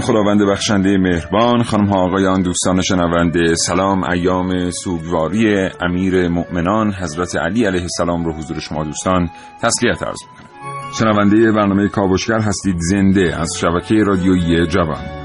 خداوند بخشنده مهربان خانم ها آقایان دوستان شنونده سلام. ایام سوگواری امیر مؤمنان حضرت علی علیه السلام رو حضور شما دوستان تسلیت عرض می‌کنم. شنونده برنامه کاوشگر هستید زنده از شبکه رادیویی جوان.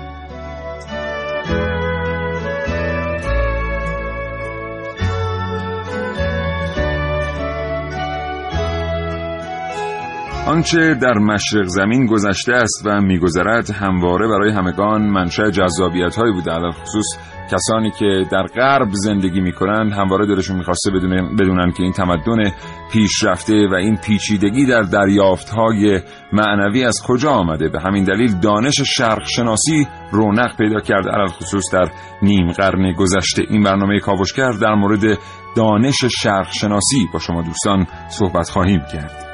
آنچه در مشرق زمین گذشته است و میگذرد همواره برای همگان منشأ جذابیت هایی بوده. علال خصوص کسانی که در غرب زندگی می‌کنند همواره دلشون می‌خواسته بدونن, که این تمدن پیشرفته و این پیچیدگی در دریافت های معنوی از کجا آمده. به همین دلیل دانش شرق شناسی رونق پیدا کرد. علال خصوص در نیم قرن گذشته این برنامه کاوشگر در مورد دانش شرق شناسی با شما دوستان صحبت خواهیم کرد.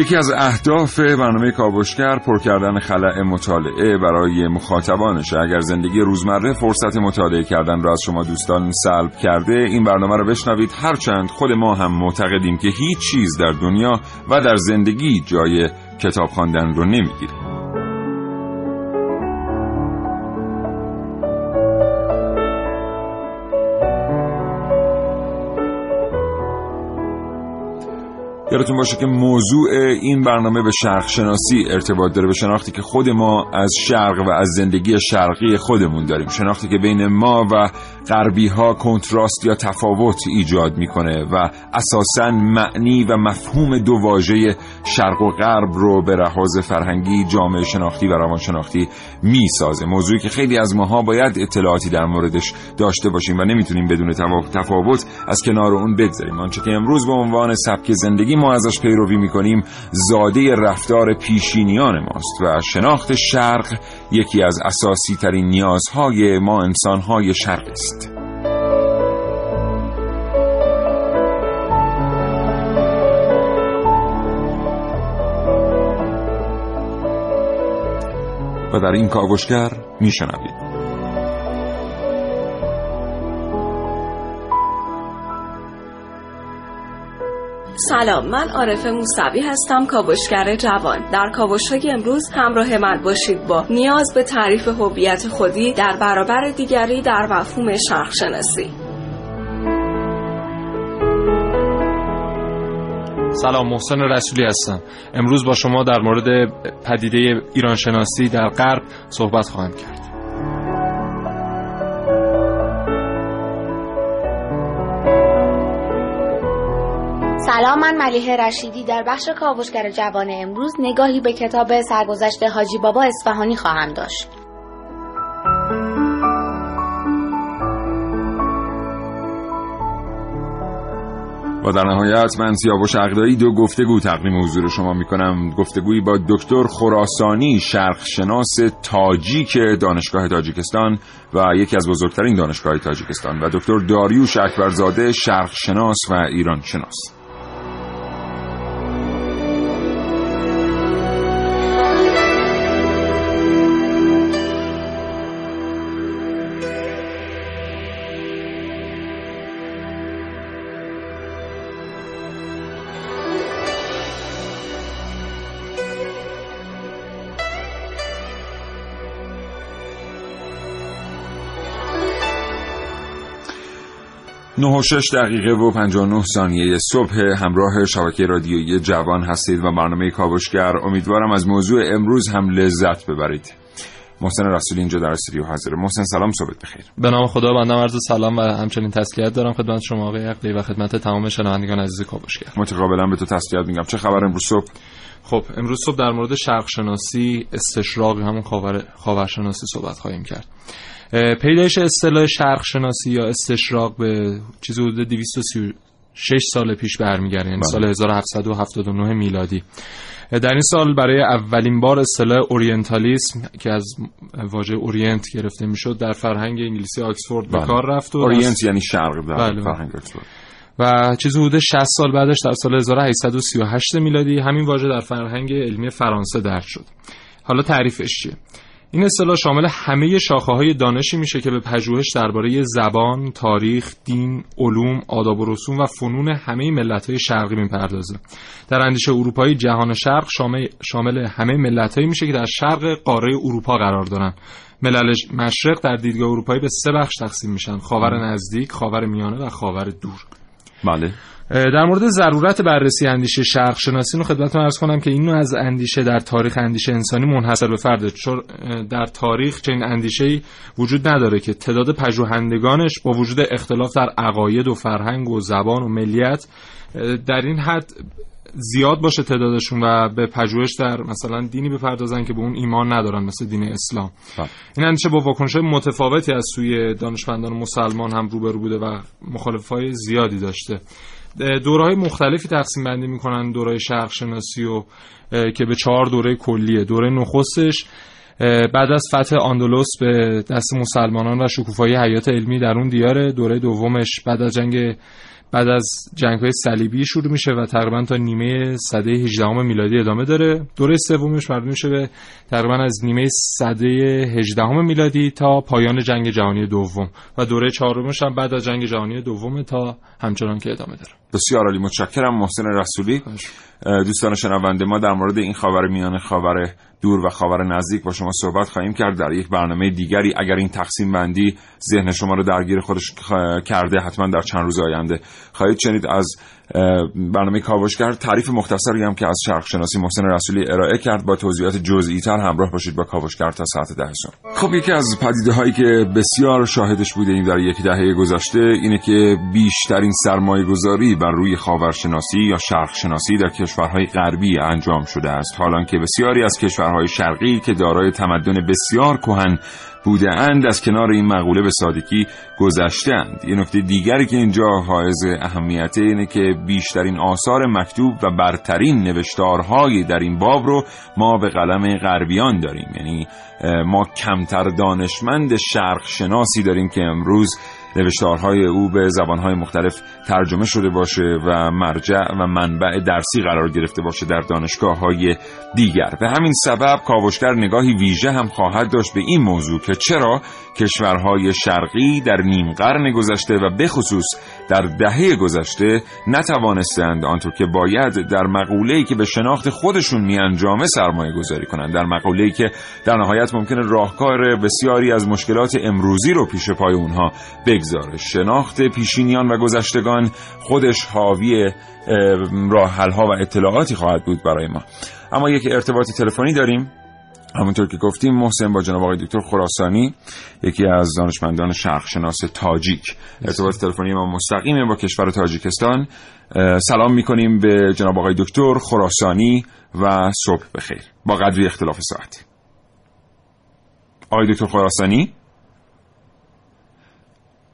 یکی از اهداف برنامه کاوشگر پر کردن خلع مطالعه برای مخاطبانشه. اگر زندگی روزمره فرصت مطالعه کردن را از شما دوستان سلب کرده این برنامه را بشنوید. هرچند خود ما هم معتقدیم که هیچ چیز در دنیا و در زندگی جای کتاب خواندن رو نمی‌گیره. یادتون باشه که موضوع این برنامه به شرق شناسی ارتباط داره به شناختی که خود ما از شرق و از زندگی شرقی خودمون داریم. شناختی که بین ما و غربی ها کنتراست یا تفاوت ایجاد می‌کنه و اساسا معنی و مفهوم دو واژه شرق و غرب رو به لحاظ فرهنگی جامعه شناختی و روانشناختی می‌سازه. موضوعی که خیلی از ماها باید اطلاعاتی در موردش داشته باشیم و نمی‌تونیم بدون تفاوت از کنار اون بگذاریم. آنچه که امروز به عنوان سبک زندگی ما ازش پیروی می‌کنیم زاده رفتار پیشینیان ماست و شناخت شرق یکی از اساسی ترین نیازهای ما انسانهای شرق است. و در این کاوشگر میشنوید. سلام من عارف موسوی هستم کاوشگر جوان. در کاوش های امروز همراه من باشید با نیاز به تعریف هویت خودی در برابر دیگری در مفهوم شرق سلام محسن رسولی هستم. امروز با شما در مورد پدیده ایران شناسی در غرب صحبت خواهم کرد. سلام من ملیه رشیدی. در بخش کاوشگر جوان امروز نگاهی به کتاب سرگذشت حاجی بابا اصفهانی خواهم داشت. و در نهایت من سیاوش عقدایی دو گفتگو تقدیم حضور شما می‌کنم. گفتگویی با دکتر خراسانی شرقشناس تاجیک دانشگاه تاجیکستان و یکی از بزرگترین دانشگاه تاجیکستان و دکتر داریوش اکبرزاده شرقشناس و ایرانشناس. 9 و 6 دقیقه و 59 ثانیه صبح همراه شبکه رادیویی جوان هستید و برنامه کاوشگر. امیدوارم از موضوع امروز هم لذت ببرید. محسن رسولی اینجا در استودیو حاضر. محسن سلام صبح بخیر. به نام خدا بنده عرض سلام و همچنین تسلیت دارم خدمت شما آقای عقلی و خدمت تمام شنوندگان عزیز کاوشگر. متقابلا به تو تسلیت میگم. چه خبر امروز صبح؟ خب امروز صبح در مورد شرق شناسی استشراق همون خاور خاورشناسی صحبت خواهیم کرد. پیدایش اصطلاح شرق شناسی یا استشراق به چیز حدود 230 6 سال پیش برمیگرده یعنی بله. سال 1779 میلادی در این سال برای اولین بار اصطلاح Orientalism که از واژه Orient گرفته می‌شد در فرهنگ انگلیسی آکسفورد به بله. کار رفت و Orient یعنی شرق در بله. فرهنگ اکسفورد. و چیز حدود 60 سال بعدش در سال 1838 میلادی همین واژه در فرهنگ علمی فرانسه درج شد حالا تعریفش چیه این اصطلاح شامل همه شاخه های دانشی میشه که به پژوهش درباره زبان، تاریخ، دین، علوم، آداب و رسوم و فنون همه ملت های شرقی می‌پردازه. در اندیشه اروپایی جهان شرق شامل, همه ملت میشه که در شرق قاره اروپا قرار دارن. ملل مشرق در دیدگاه اروپایی به سه بخش تقسیم میشن: خاور نزدیک، خاور میانه و خاور دور. بله در مورد ضرورت بررسی اندیشه شرق شناسی رو خدمتتون ارز کنم که این نوع از اندیشه در تاریخ اندیشه انسانی منحصر به فرده چون در تاریخ چنین اندیشه‌ای وجود نداره که تعداد پژوهندگانش با وجود اختلاف در عقاید و فرهنگ و زبان و ملیت در این حد زیاد باشه تعدادشون و به پژوهش در مثلا دینی بپردازن که به اون ایمان ندارن مثل دین اسلام. بله. این اندیشه با واکنش متفاوتی از سوی دانشمندان مسلمان هم روبرو بوده و مخالفای زیادی داشته. دورهای مختلفی تقسیم بندی می‌کنن دورهای شرق شناسی و که به چهار دوره کلیه. دوره نخستش بعد از فتح آندلس به دست مسلمانان و شکوفایی حیات علمی در اون دیاره. دوره دومش بعد از جنگ بعد از جنگ های صلیبی شروع میشه و تقریبا تا نیمه سده 18 میلادی ادامه داره. دوره سومش مربوط میشه به تقریبا از نیمه سده 18 میلادی تا پایان جنگ جهانی دوم و دوره چهارمش هم بعد از جنگ جهانی دوم تا همچنان که ادامه داره. بسیار عالی متشکرم محسن رسولی. دوستان شنونده ما در مورد این خاور میانه خاور دور و خاور نزدیک با شما صحبت خواهیم کرد در یک برنامه دیگری. اگر این تقسیم بندی ذهن شما رو درگیر خودش کرده حتما در چند روز آینده خواهید شنید. از برنامه کاوشگر تعریف مختصری هم که از شرق شناسی محسن رسولی ارائه کرد با توضیحات جزئی تر همراه باشید با کاوشگر تا ساعت ده صبح. خب یکی از پدیده هایی که بسیار شاهدش بودیم در یک دهه گذشته اینه که بیشترین سرمایه گذاری بر روی خاورشناسی یا شرق شناسی در کشورهای غربی انجام شده است. حالان که بسیاری از کشورهای شرقی که دارای تمدن بسیار کهن بوده اند از کنار این مقوله به سادگی گذشته اند یه نکته دیگری که اینجا حائز اهمیته اینه که بیشترین آثار مکتوب و برترین نوشتارهای در این باب رو ما به قلم غربیان داریم. یعنی ما کمتر دانشمند شرق شناسی داریم که امروز نوشتارهای او به زبانهای مختلف ترجمه شده باشه و مرجع و منبع درسی قرار گرفته باشه در دانشگاه های دیگر. به همین سبب کاوشگر نگاهی ویژه هم خواهد داشت به این موضوع که چرا کشورهای شرقی در نیم قرن گذشته و بخصوص در دهه گذشته نتوانستند آنطور که باید در مقوله‌ای که به شناخت خودشون میانجامه سرمایه گذاری کنند. در مقوله‌ای که در نهایت ممکنه راهکار بسیاری از مشکلات امروزی رو پیش پای اونها بگذاره. شناخت پیشینیان و گذشتگان خودش حاوی راه ها و اطلاعاتی خواهد بود برای ما. اما یک ارتباط تلفنی داریم. همونطور که گفتیم محسن با جناب آقای دکتر خراسانی یکی از دانشمندان شرق شناس تاجیک. ارتباط تلفنی ما مستقیمه با کشور تاجیکستان. سلام می‌کنیم به جناب آقای دکتر خراسانی و صبح بخیر. با قدری اختلاف ساعت آقای دکتر خراسانی؟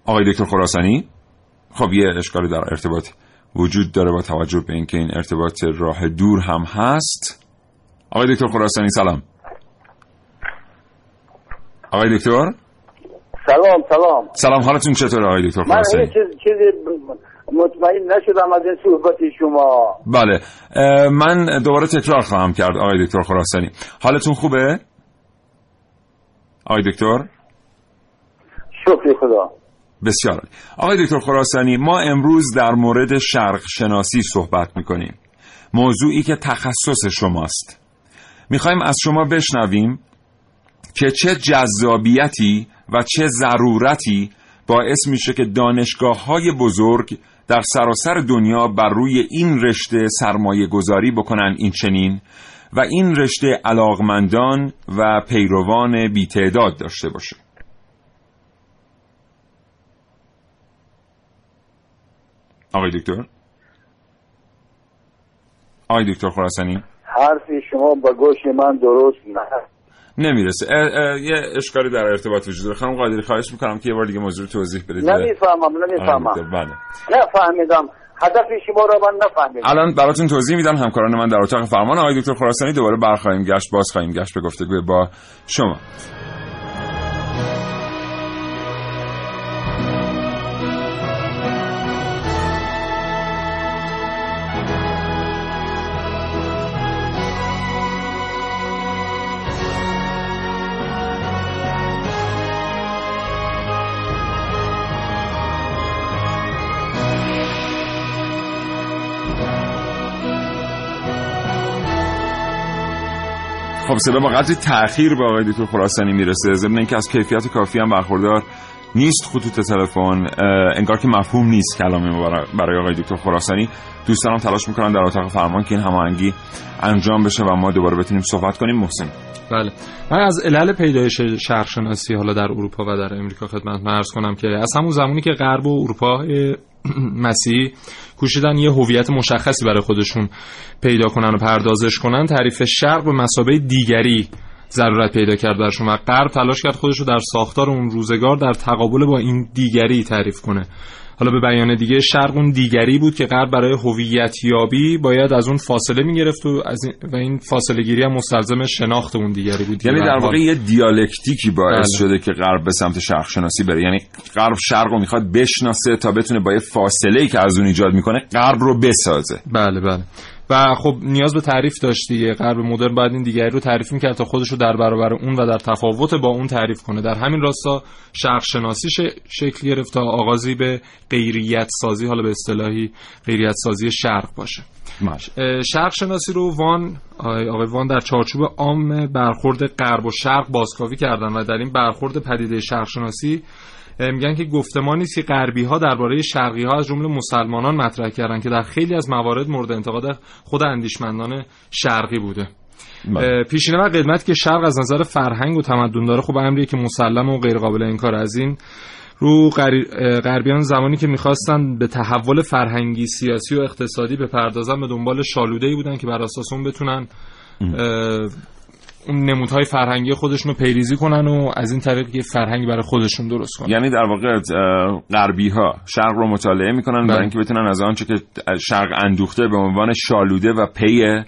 آقای دکتر خراسانی؟ خب یه اشکالی در ارتباط وجود داره با توجه به اینکه این ارتباط راه دور هم هست. آقای دکتر خراسانی سلام. آقای دکتر؟ سلام سلام. سلام حالتون چطوره آقای دکتر؟ من هیچ چیز چیزی مطمئن نشدم از این صحبت شما. بله. من دوباره تکرار خواهم کرد آقای دکتر خراسانی. حالتون خوبه؟ آقای دکتر؟ شکر خدا. بسیار آقای دکتر خراسانی ما امروز در مورد شرق شناسی صحبت می‌کنیم. موضوعی که تخصص شماست. می‌خوایم از شما بشنویم که چه جذابیتی و چه ضرورتی باعث میشه که دانشگاه های بزرگ در سراسر دنیا بر روی این رشته سرمایه گذاری بکنن این چنین و این رشته علاقمندان و پیروان بیتعداد داشته باشه. آقای دکتر؟ آقای دکتر خراسانی؟ حرفی شما با گوش من درست نه. نمی‌رسه. اه اه یه اشکالی در ارتباط وجود داره. خانم قادری خواهش می‌کنم که یه بار دیگه موضوع توضیح بدید. نمی‌فهمم نمی‌فهمم. بله. نفهمیدم. هدف شما را من نفهمیدم. الان براتون توضیح میدم همکاران من در اتاق فرمان آقای دکتر خراسانی دوباره برخواهیم گشت باز خواهیم گشت به گفتگو با شما. خب صدا با قدری تاخیر به آقای دکتر خراسانی می‌رسه. ضمن اینکه از کیفیت کافی هم برخوردار نیست خطوط تلفن. انگار که مفهوم نیست کلام برای آقای دکتر خراسانی. دوستانم تلاش می‌کنن در اتاق فرمان که این هماهنگی انجام بشه و ما دوباره بتونیم صحبت کنیم. محسن. بله. من از علل پیدایش شرقشناسی حالا در اروپا و در امریکا خدمت عرض کنم که از همون زمانی که غرب و اروپا مسیحی کوشیدن یه هویت مشخصی برای خودشون پیدا کنن و پردازش کنن تعریف شرق به مسابقه دیگری ضرورت پیدا کرد برشون و غرب تلاش کرد خودش رو در ساختار اون روزگار در تقابل با این دیگری تعریف کنه. حالا به بیان دیگه شرق اون دیگری بود که غرب برای هویت یابی باید از اون فاصله می‌گرفت و از این و این فاصله گیری هم مستلزم شناخت اون دیگری بود یعنی در واقع. یه دیالکتیکی باعث بله. شده که غرب به سمت شرق شناسی بره یعنی غرب شرق رو می‌خواد بشناسه تا بتونه با یه فاصله ای که از اون ایجاد می‌کنه غرب رو بسازه بله بله و خب نیاز به تعریف داشت دیگه. غرب مدرن باید این دیگری رو تعریف می‌کرد تا خودش رو در برابر اون و در تفاوت با اون تعریف کنه. در همین راستا شرق شناسی ش- شکل گرفت تا آغازی به غیریت سازی حالا به اصطلاحی غیریت سازی شرق باشه. شرق شناسی رو وان آقای وان در چارچوب عام برخورد غرب و شرق بازکاوی کردن و در این برخورد پدیده شرق شناسی میگن که گفتمانی است که غربی ها درباره شرقی ها از جمله مسلمانان مطرح کردن که در خیلی از موارد مورد انتقاد خود اندیشمندان شرقی بوده. اه، پیشینه و قدمت که شرق از نظر فرهنگ و تمدن داره خب امریه که مسلم و غیر قابل انکار از این رو غربیان زمانی که می‌خواستن به تحول فرهنگی سیاسی و اقتصادی بپردازن به دنبال شالوده ای بودن که بر اساس اون بتونن نمودهای فرهنگی خودشون رو پیریزی کنن و از این طریق یه فرهنگ برای خودشون درست کنن یعنی در واقع غربی ها شرق رو مطالعه می‌کنن بله. برای اینکه بتونن از آنچه که شرق اندوخته به عنوان شالوده و پی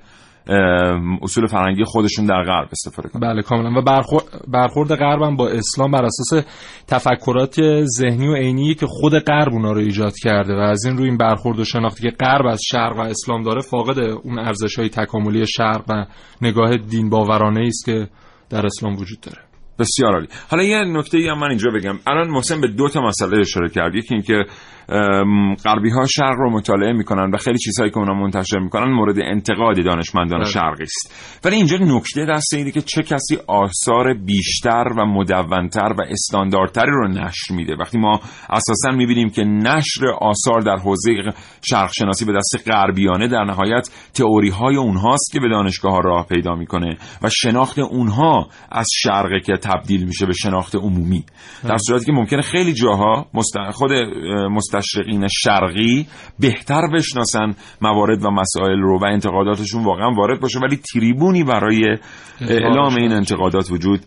اصول فرهنگی خودشون در غرب استفاده کنن. بله کاملا. و برخور- برخورد غرب هم با اسلام بر اساس تفکرات ذهنی و عینی که خود غرب اونا رو ایجاد کرده و از این روی این برخورد و شناختی که غرب از شرق و اسلام داره فاقد اون ارزش های تکاملی شرق و نگاه دین باورانه است که در اسلام وجود داره. بسیار عالی. حالا یه نکته ای هم من اینجا بگم. الان محسن به دو تا مسئله اشاره کرد. یکی اینکه غربی ها شرق رو مطالعه می‌کنن و خیلی چیزهایی که اونا منتشر می‌کنن مورد انتقاد دانشمندان بله. شرقی است. ولی اینجا نکته دست اینه که چه کسی آثار بیشتر و مدونتر و استانداردتری رو نشر میده. وقتی ما اساسا می‌بینیم که نشر آثار در حوزه شرق شناسی به دست غربیانه در نهایت تئوری های اونهاست که به دانشگاه ها راه پیدا می‌کنه و شناخت اونها از شرق که تبدیل میشه به شناخت عمومی. در صورتی که ممکنه خیلی جاها مست- خود اه، مستشرقین شرقی بهتر بشناسن موارد و مسائل رو و انتقاداتشون واقعا وارد باشه ولی تریبونی برای اعلام این انتقادات وجود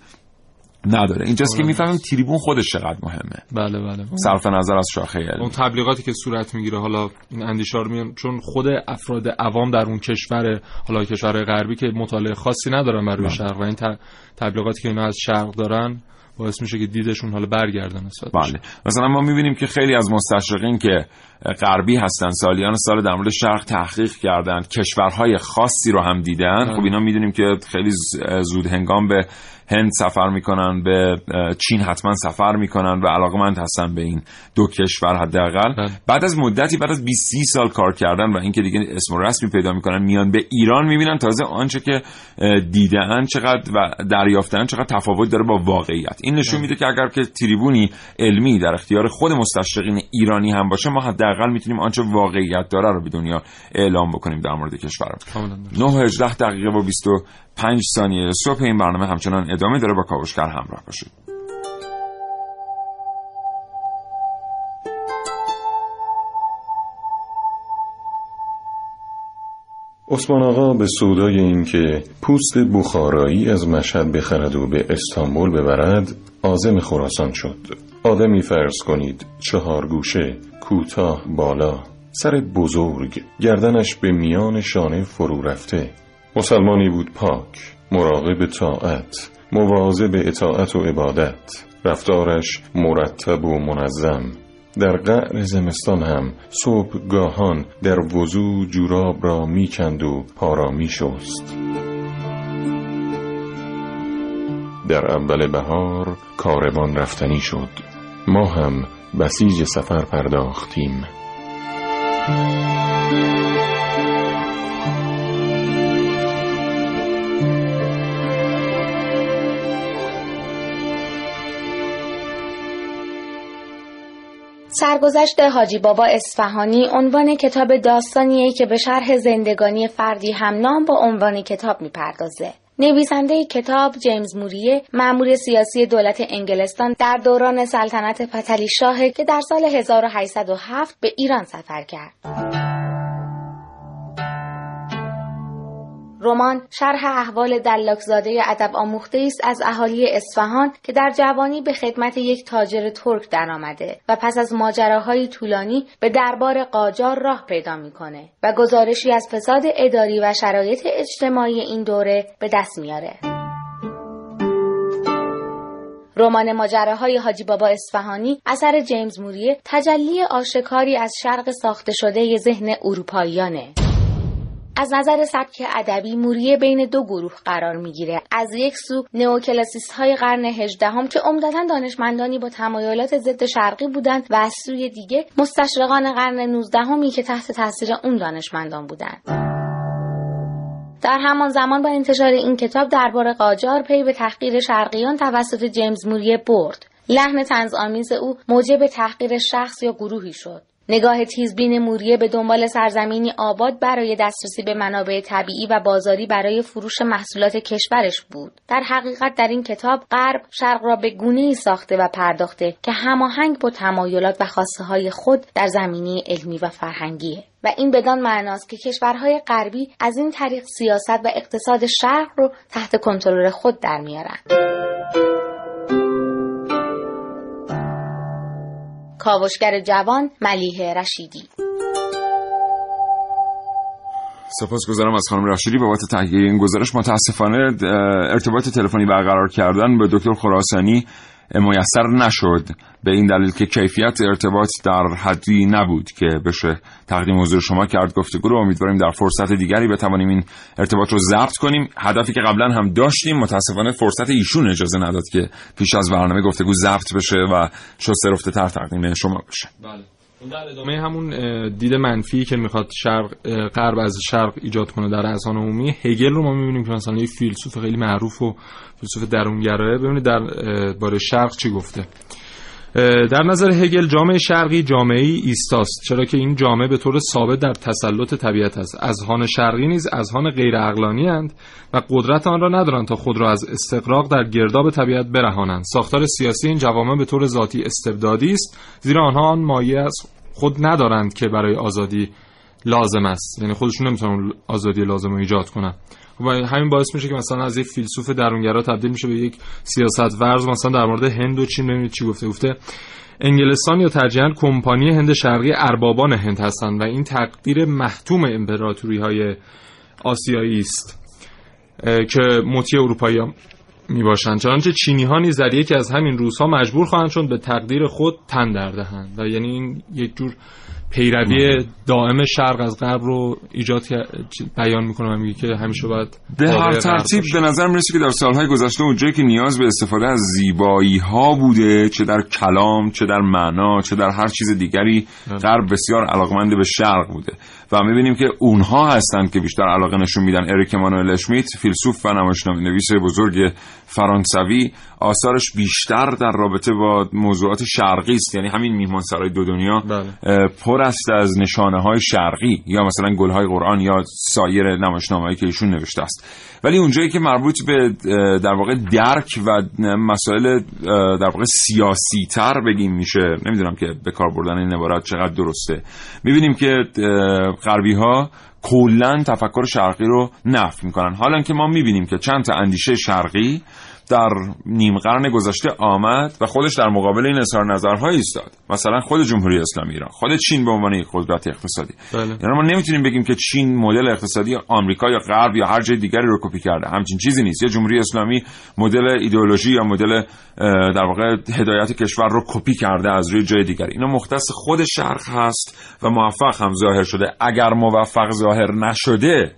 نداره. اینجاست که می‌فهمیم تریبون خودش چقدر مهمه. بله بله. صرف نظر از شاخه علمی اون تبلیغاتی که صورت می‌گیره حالا این اندیشه رو میان چون خود افراد عوام در اون کشور حالا کشور غربی که مطالعه خاصی ندارن بر روی شرق و این تبلیغاتی که اینا از شرق دارن باعث میشه که دیدشون حالا برگردن نسبت. بله مثلا ما می‌بینیم که خیلی از مستشرقین که غربی هستن سالیان سال در مورد شرق تحقیق کردند کشورهای خاصی رو هم دیدن بله. خب اینا می‌دونیم که خیلی زود هنگام به هند سفر می‌کنن به چین حتما سفر می‌کنن و علاقمند هستن به این دو کشور حداقل. بله. بعد از مدتی بعد از 20 30 سال کار کردن و اینکه دیگه اسم و رسمی پیدا می‌کنن میان به ایران می‌بینن. تازه آنچه که دیدن چقدر و دریافتن چقدر تفاوت داره با واقعیت. این نشون میده که اگر که تریبونی علمی در اختیار خود مستشرقین ایرانی هم باشه ما حداقل می‌تونیم آنچه واقعیت داره رو به دنیا اعلام بکنیم در مورد درست. 9 و 18 دقیقه و 25 ثانیه صبح این برنامه همچنان ادامه داره با کاوشگر همراه باشید. عثمان آقا به سودای اینکه پوست بخارایی از مشهد بخرد و به استانبول ببرد عازم خراسان شد. آدمی فرض کنید چهار گوشه کوتاه بالا سر بزرگ گردنش به میان شانه فرو رفته مسلمانی بود پاک مراقب طاعت مواظب اطاعت و عبادت. رفتارش مرتب و منظم. در قعر زمستان هم صبحگاهان در وضو جوراب را می‌کند و پا میشست. در اول بهار کاروان رفتنی شد. ما هم بسیج سفر پرداختیم. سرگذشت حاجی بابا اصفهانی عنوان کتاب داستانیه که به شرح زندگانی فردی همنام با عنوان کتاب می‌پردازه. نویسنده کتاب جیمز موریه معمور سیاسی دولت انگلستان در دوران سلطنت پتلی شاهه که در سال 1807 به ایران سفر کرد. رمان شرح احوال دلاکزاده ادب آموخته است از اهالی اصفهان که در جوانی به خدمت یک تاجر ترک درآمده و پس از ماجراهای طولانی به دربار قاجار راه پیدا می‌کنه و گزارشی از فساد اداری و شرایط اجتماعی این دوره به دست میاره. رمان ماجراهای حاجی بابا اصفهانی اثر جیمز موریه تجلی آشکاری از شرق ساخته شده ذهن اروپاییانه. از نظر سبک ادبی موریه بین دو گروه قرار می‌گیره. از یک سو نئوکلاسیست های قرن هجدهم که عمدتا دانشمندانی با تمایلات ضد شرقی بودند و از سوی دیگه مستشرقان قرن نوزدهمی که تحت تاثیر اون دانشمندان بودند. در همان زمان با انتشار این کتاب درباره قاجار پی به تحقیر شرقیان توسط جیمز موریه برد. لحن تنظآمیز او موجب تحقیر شخص یا گروهی شد. نگاه تیزبین موریه به دنبال سرزمینی آباد برای دسترسی به منابع طبیعی و بازاری برای فروش محصولات کشورش بود. در حقیقت در این کتاب غرب شرق را به گونه ای ساخته و پرداخته که هماهنگ با تمایلات و خواسته های خود در زمینه علمی و فرهنگیه. و این بدان معناست که کشورهای غربی از این طریق سیاست و اقتصاد شرق رو تحت کنترل خود در میارن. کاوشگر جوان ملیه رشیدی. سپاسگزارم از خانم رشیدی. بابت تهیه این گزارش متاسفانه ارتباط تلفنی برقرار کردن به دکتر خراسانی میسر نشد. به این دلیل که کیفیت ارتباط در حدی نبود که بشه تقدیم حضور شما کرد. گفتگو رو امیدواریم در فرصت دیگری بتوانیم این ارتباط رو ضبط کنیم. هدفی که قبلا هم داشتیم متاسفانه فرصت ایشون اجازه نداد که پیش از برنامه گفتگو ضبط بشه و شسته رفته تر تقدیم شما بشه. بله. در ادامه همون دید منفی که می‌خواد شرق غرب از شرق ایجاد کنه در اذهان عمومی هگل رو ما می‌بینیم که مثلا یه فیلسوف خیلی معروف و فیلسوف درونگرایه. ببینید در باره شرق چی گفته. در نظر هگل جامعه شرقی جامعه ای ایستاست چرا که این جامعه به طور ثابت در تسلط طبیعت است. اذهان شرقی نیز اذهان غیر عقلانی اند و قدرت آن را ندارند تا خود را از استقراق در گرداب طبیعت برهانند. ساختار سیاسی این جوامع به طور ذاتی استبدادی است زیرا آنها آن مایه از خود ندارند که برای آزادی لازم است. یعنی خودشون نمی‌تونن آزادی لازم رو ایجاد کنن. و همین باعث میشه که مثلا از یک فیلسوف درونگرا تبدیل میشه به یک سیاست ورز مثلا در مورد هند و چین ببینید چی گفته. گفته انگلستان یا ترجیحاً کمپانی هند شرقی اربابان هند هستند و این تقدیر محتوم امپراتوری های آسیایی است که مطیع اروپایی ها می باشند چنانچه چینی ها نیز در یکی از همین روزها مجبور خواهند شد به تقدیر خود تن در دهند. و یعنی این یک جور پیروی دائم شرق از غرب رو ایجاد بیان می‌کنه و میگه که همیشه باید به هر ترتیب به نظر می‌رسه که در سالهای گذشته اونجایی که نیاز به استفاده از زیبایی ها بوده چه در کلام چه در معنا چه در هر چیز دیگری غرب بسیار علاقمند به شرق بوده. و می‌بینیم که اونها هستند که بیشتر علاقه نشون میدن. اریک مانوئل اشمیت فیلسوف و نویس بزرگ فرانسوی آثارش بیشتر در رابطه با موضوعات شرقی است. یعنی همین میهمان سرای دو دنیا بله. پر است از نشانه های شرقی یا مثلا گل های قرآن یا سایر نمایشنامه‌ای که ایشون نوشته است. ولی اونجایی که مربوط به در واقع درک و مسائل در واقع سیاسی تر بگیم میشه. نمی‌دونم که به کار بردن این عبارت چقدر درسته. می‌بینیم که غربی ها کلا تفکر شرقی رو نفی می‌کنن. حالا که ما می‌بینیم که چند تا اندیشه شرقی در نیم قرن گذشته آمد و خودش در مقابل این اظهار نظرهایی ایستاد. مثلا خود جمهوری اسلامی ایران. خود چین به عنوان یک قدرت اقتصادی. بله. یعنی ما نمی‌تونیم بگیم که چین مدل اقتصادی آمریکا یا غرب یا هر جای دیگری رو کپی کرده. همچین چیزی نیست. یا جمهوری اسلامی مدل ایدئولوژی یا مدل در واقع هدایت کشور رو کپی کرده از روی جای دیگری. اینا مختص خود شرق هست و موفق هم ظاهر شده. اگر موفق ظاهر نشده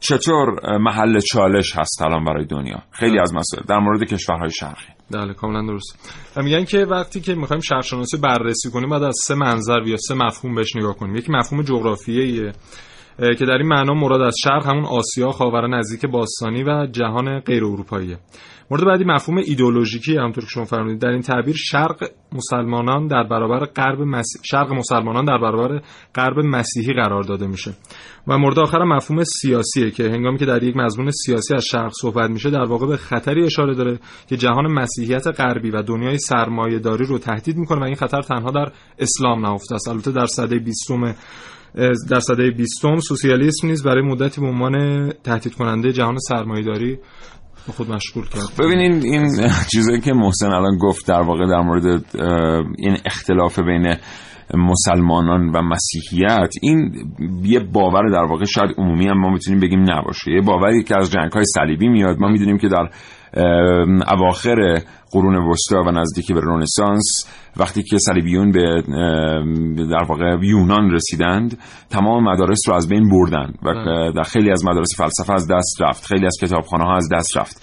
چطور محل چالش هست الان برای دنیا؟ خیلی از مسائل. در مورد کشورهای شرقی. بله کاملا درست. و میگن که وقتی که می‌خوایم شرقشناسی بررسی کنیم بعد از سه منظر یا سه مفهوم بهش نگاه کنیم. یکی مفهوم جغرافیاییه. که در این معنا مراد از شرق همون آسیا خاور نزدیک باستانی و جهان غیر اروپاییه. مورد بعدی مفهوم ایدئولوژیکی همونطور که شما فرمودید. در این تعبیر شرق مسلمانان در برابر غرب مسیح شرق مسلمانان در برابر غرب مسیحی قرار داده میشه. و مورد آخر مفهوم سیاسیه که هنگامی که در یک مضمون سیاسی از شرق صحبت میشه در واقع به خطری اشاره داره که جهان مسیحیت غربی و دنیای سرمایه داری رو تهدید می‌کنه و این خطر تنها در اسلام نهفته است. البته در سده 20 در سده 20 سوسیالیسم نیز برای مدتی به عنوان تهدید کننده جهان سرمایه‌داری خود مشغول کرد. ببینین این چیزایی که محسن الان گفت در واقع در مورد این اختلاف بین مسلمانان و مسیحیت این یه باور در واقع شاید عمومی هم ما می‌تونیم بگیم نباشه. یه باوری که از جنگ های صلیبی میاد ما می‌دونیم که در اواخر قرون وسطا و نزدیکی به رنسانس وقتی که صلیبیون به در واقع یونان رسیدند تمام مدارس رو از بین بردن و بله. در خیلی از مدارس فلسفه از دست رفت خیلی از کتابخانه ها از دست رفت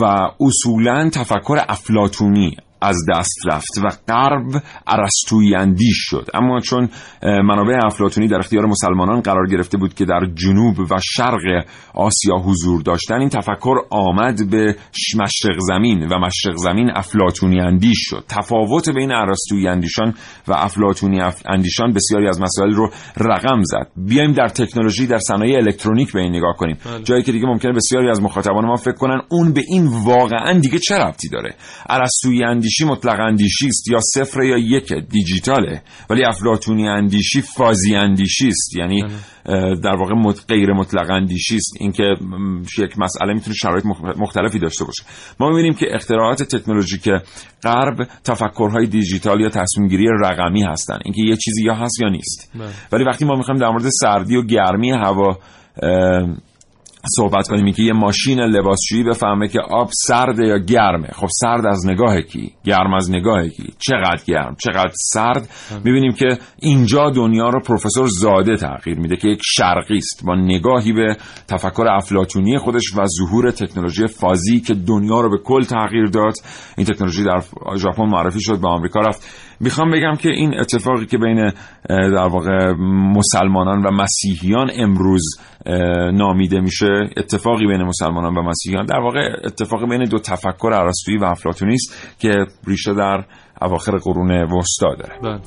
و اصولا تفکر افلاتونی از دست رفت و غرب ارسطویی اندیش شد. اما چون منابع افلاتونی در اختیار مسلمانان قرار گرفته بود که در جنوب و شرق آسیا حضور داشتن این تفکر آمد به مشرق زمین و مشرق زمین افلاتونی اندیش شد. تفاوت بین ارسطویی اندیشان و افلاتونی اف- اندیشان بسیاری از مسائل رو رقم زد. بیایم در تکنولوژی در صنایع الکترونیک به این نگاه کنیم. بله. جایی که دیگه ممکنه بسیاری از مخاطبان ما فکر کنن اون به این واقعا دیگه چه ربطی داره؟ ارسطویی اندیشی مطلق اندیشی است یا صفر یا یک دیجیتاله ولی افلاطونی اندیشی فازی اندیشی است. یعنی اه، در واقع مت- غیر مطلق اندیشی است. اینکه یک مسئله می‌تونه شرایط مخ- مختلفی داشته باشه. ما می‌بینیم که اختراعات تکنولوژیک غرب تفکرهای دیجیتال یا تصمیم گیری رقمی هستن. اینکه یه چیزی یا هست یا نیست. بله. ولی وقتی ما می‌خوایم در مورد سردی و گرمی هوا صحبت کنیم. که یه ماشین لباسشویی بفهمه که آب سرده یا گرمه. خب سرد از نگاه کی؟ گرم از نگاه کی؟ چقدر گرم؟ چقدر سرد؟ می‌بینیم که اینجا دنیا رو پروفسور زاده تغییر میده که یک شرقی است. با نگاهی به تفکر افلاطونی خودش و ظهور تکنولوژی فازی که دنیا رو به کل تغییر داد. این تکنولوژی در ژاپن معرفی شد به آمریکا رفت. می‌خوام بگم که این اتفاقی که بین در واقع مسلمانان و مسیحیان امروز نامیده میشه اتفاقی بین مسلمانان و مسیحیان در واقع اتفاقی بین دو تفکر ارسطویی و افلاطونی است که ریشه در اواخر قرون وسطا داره. بله.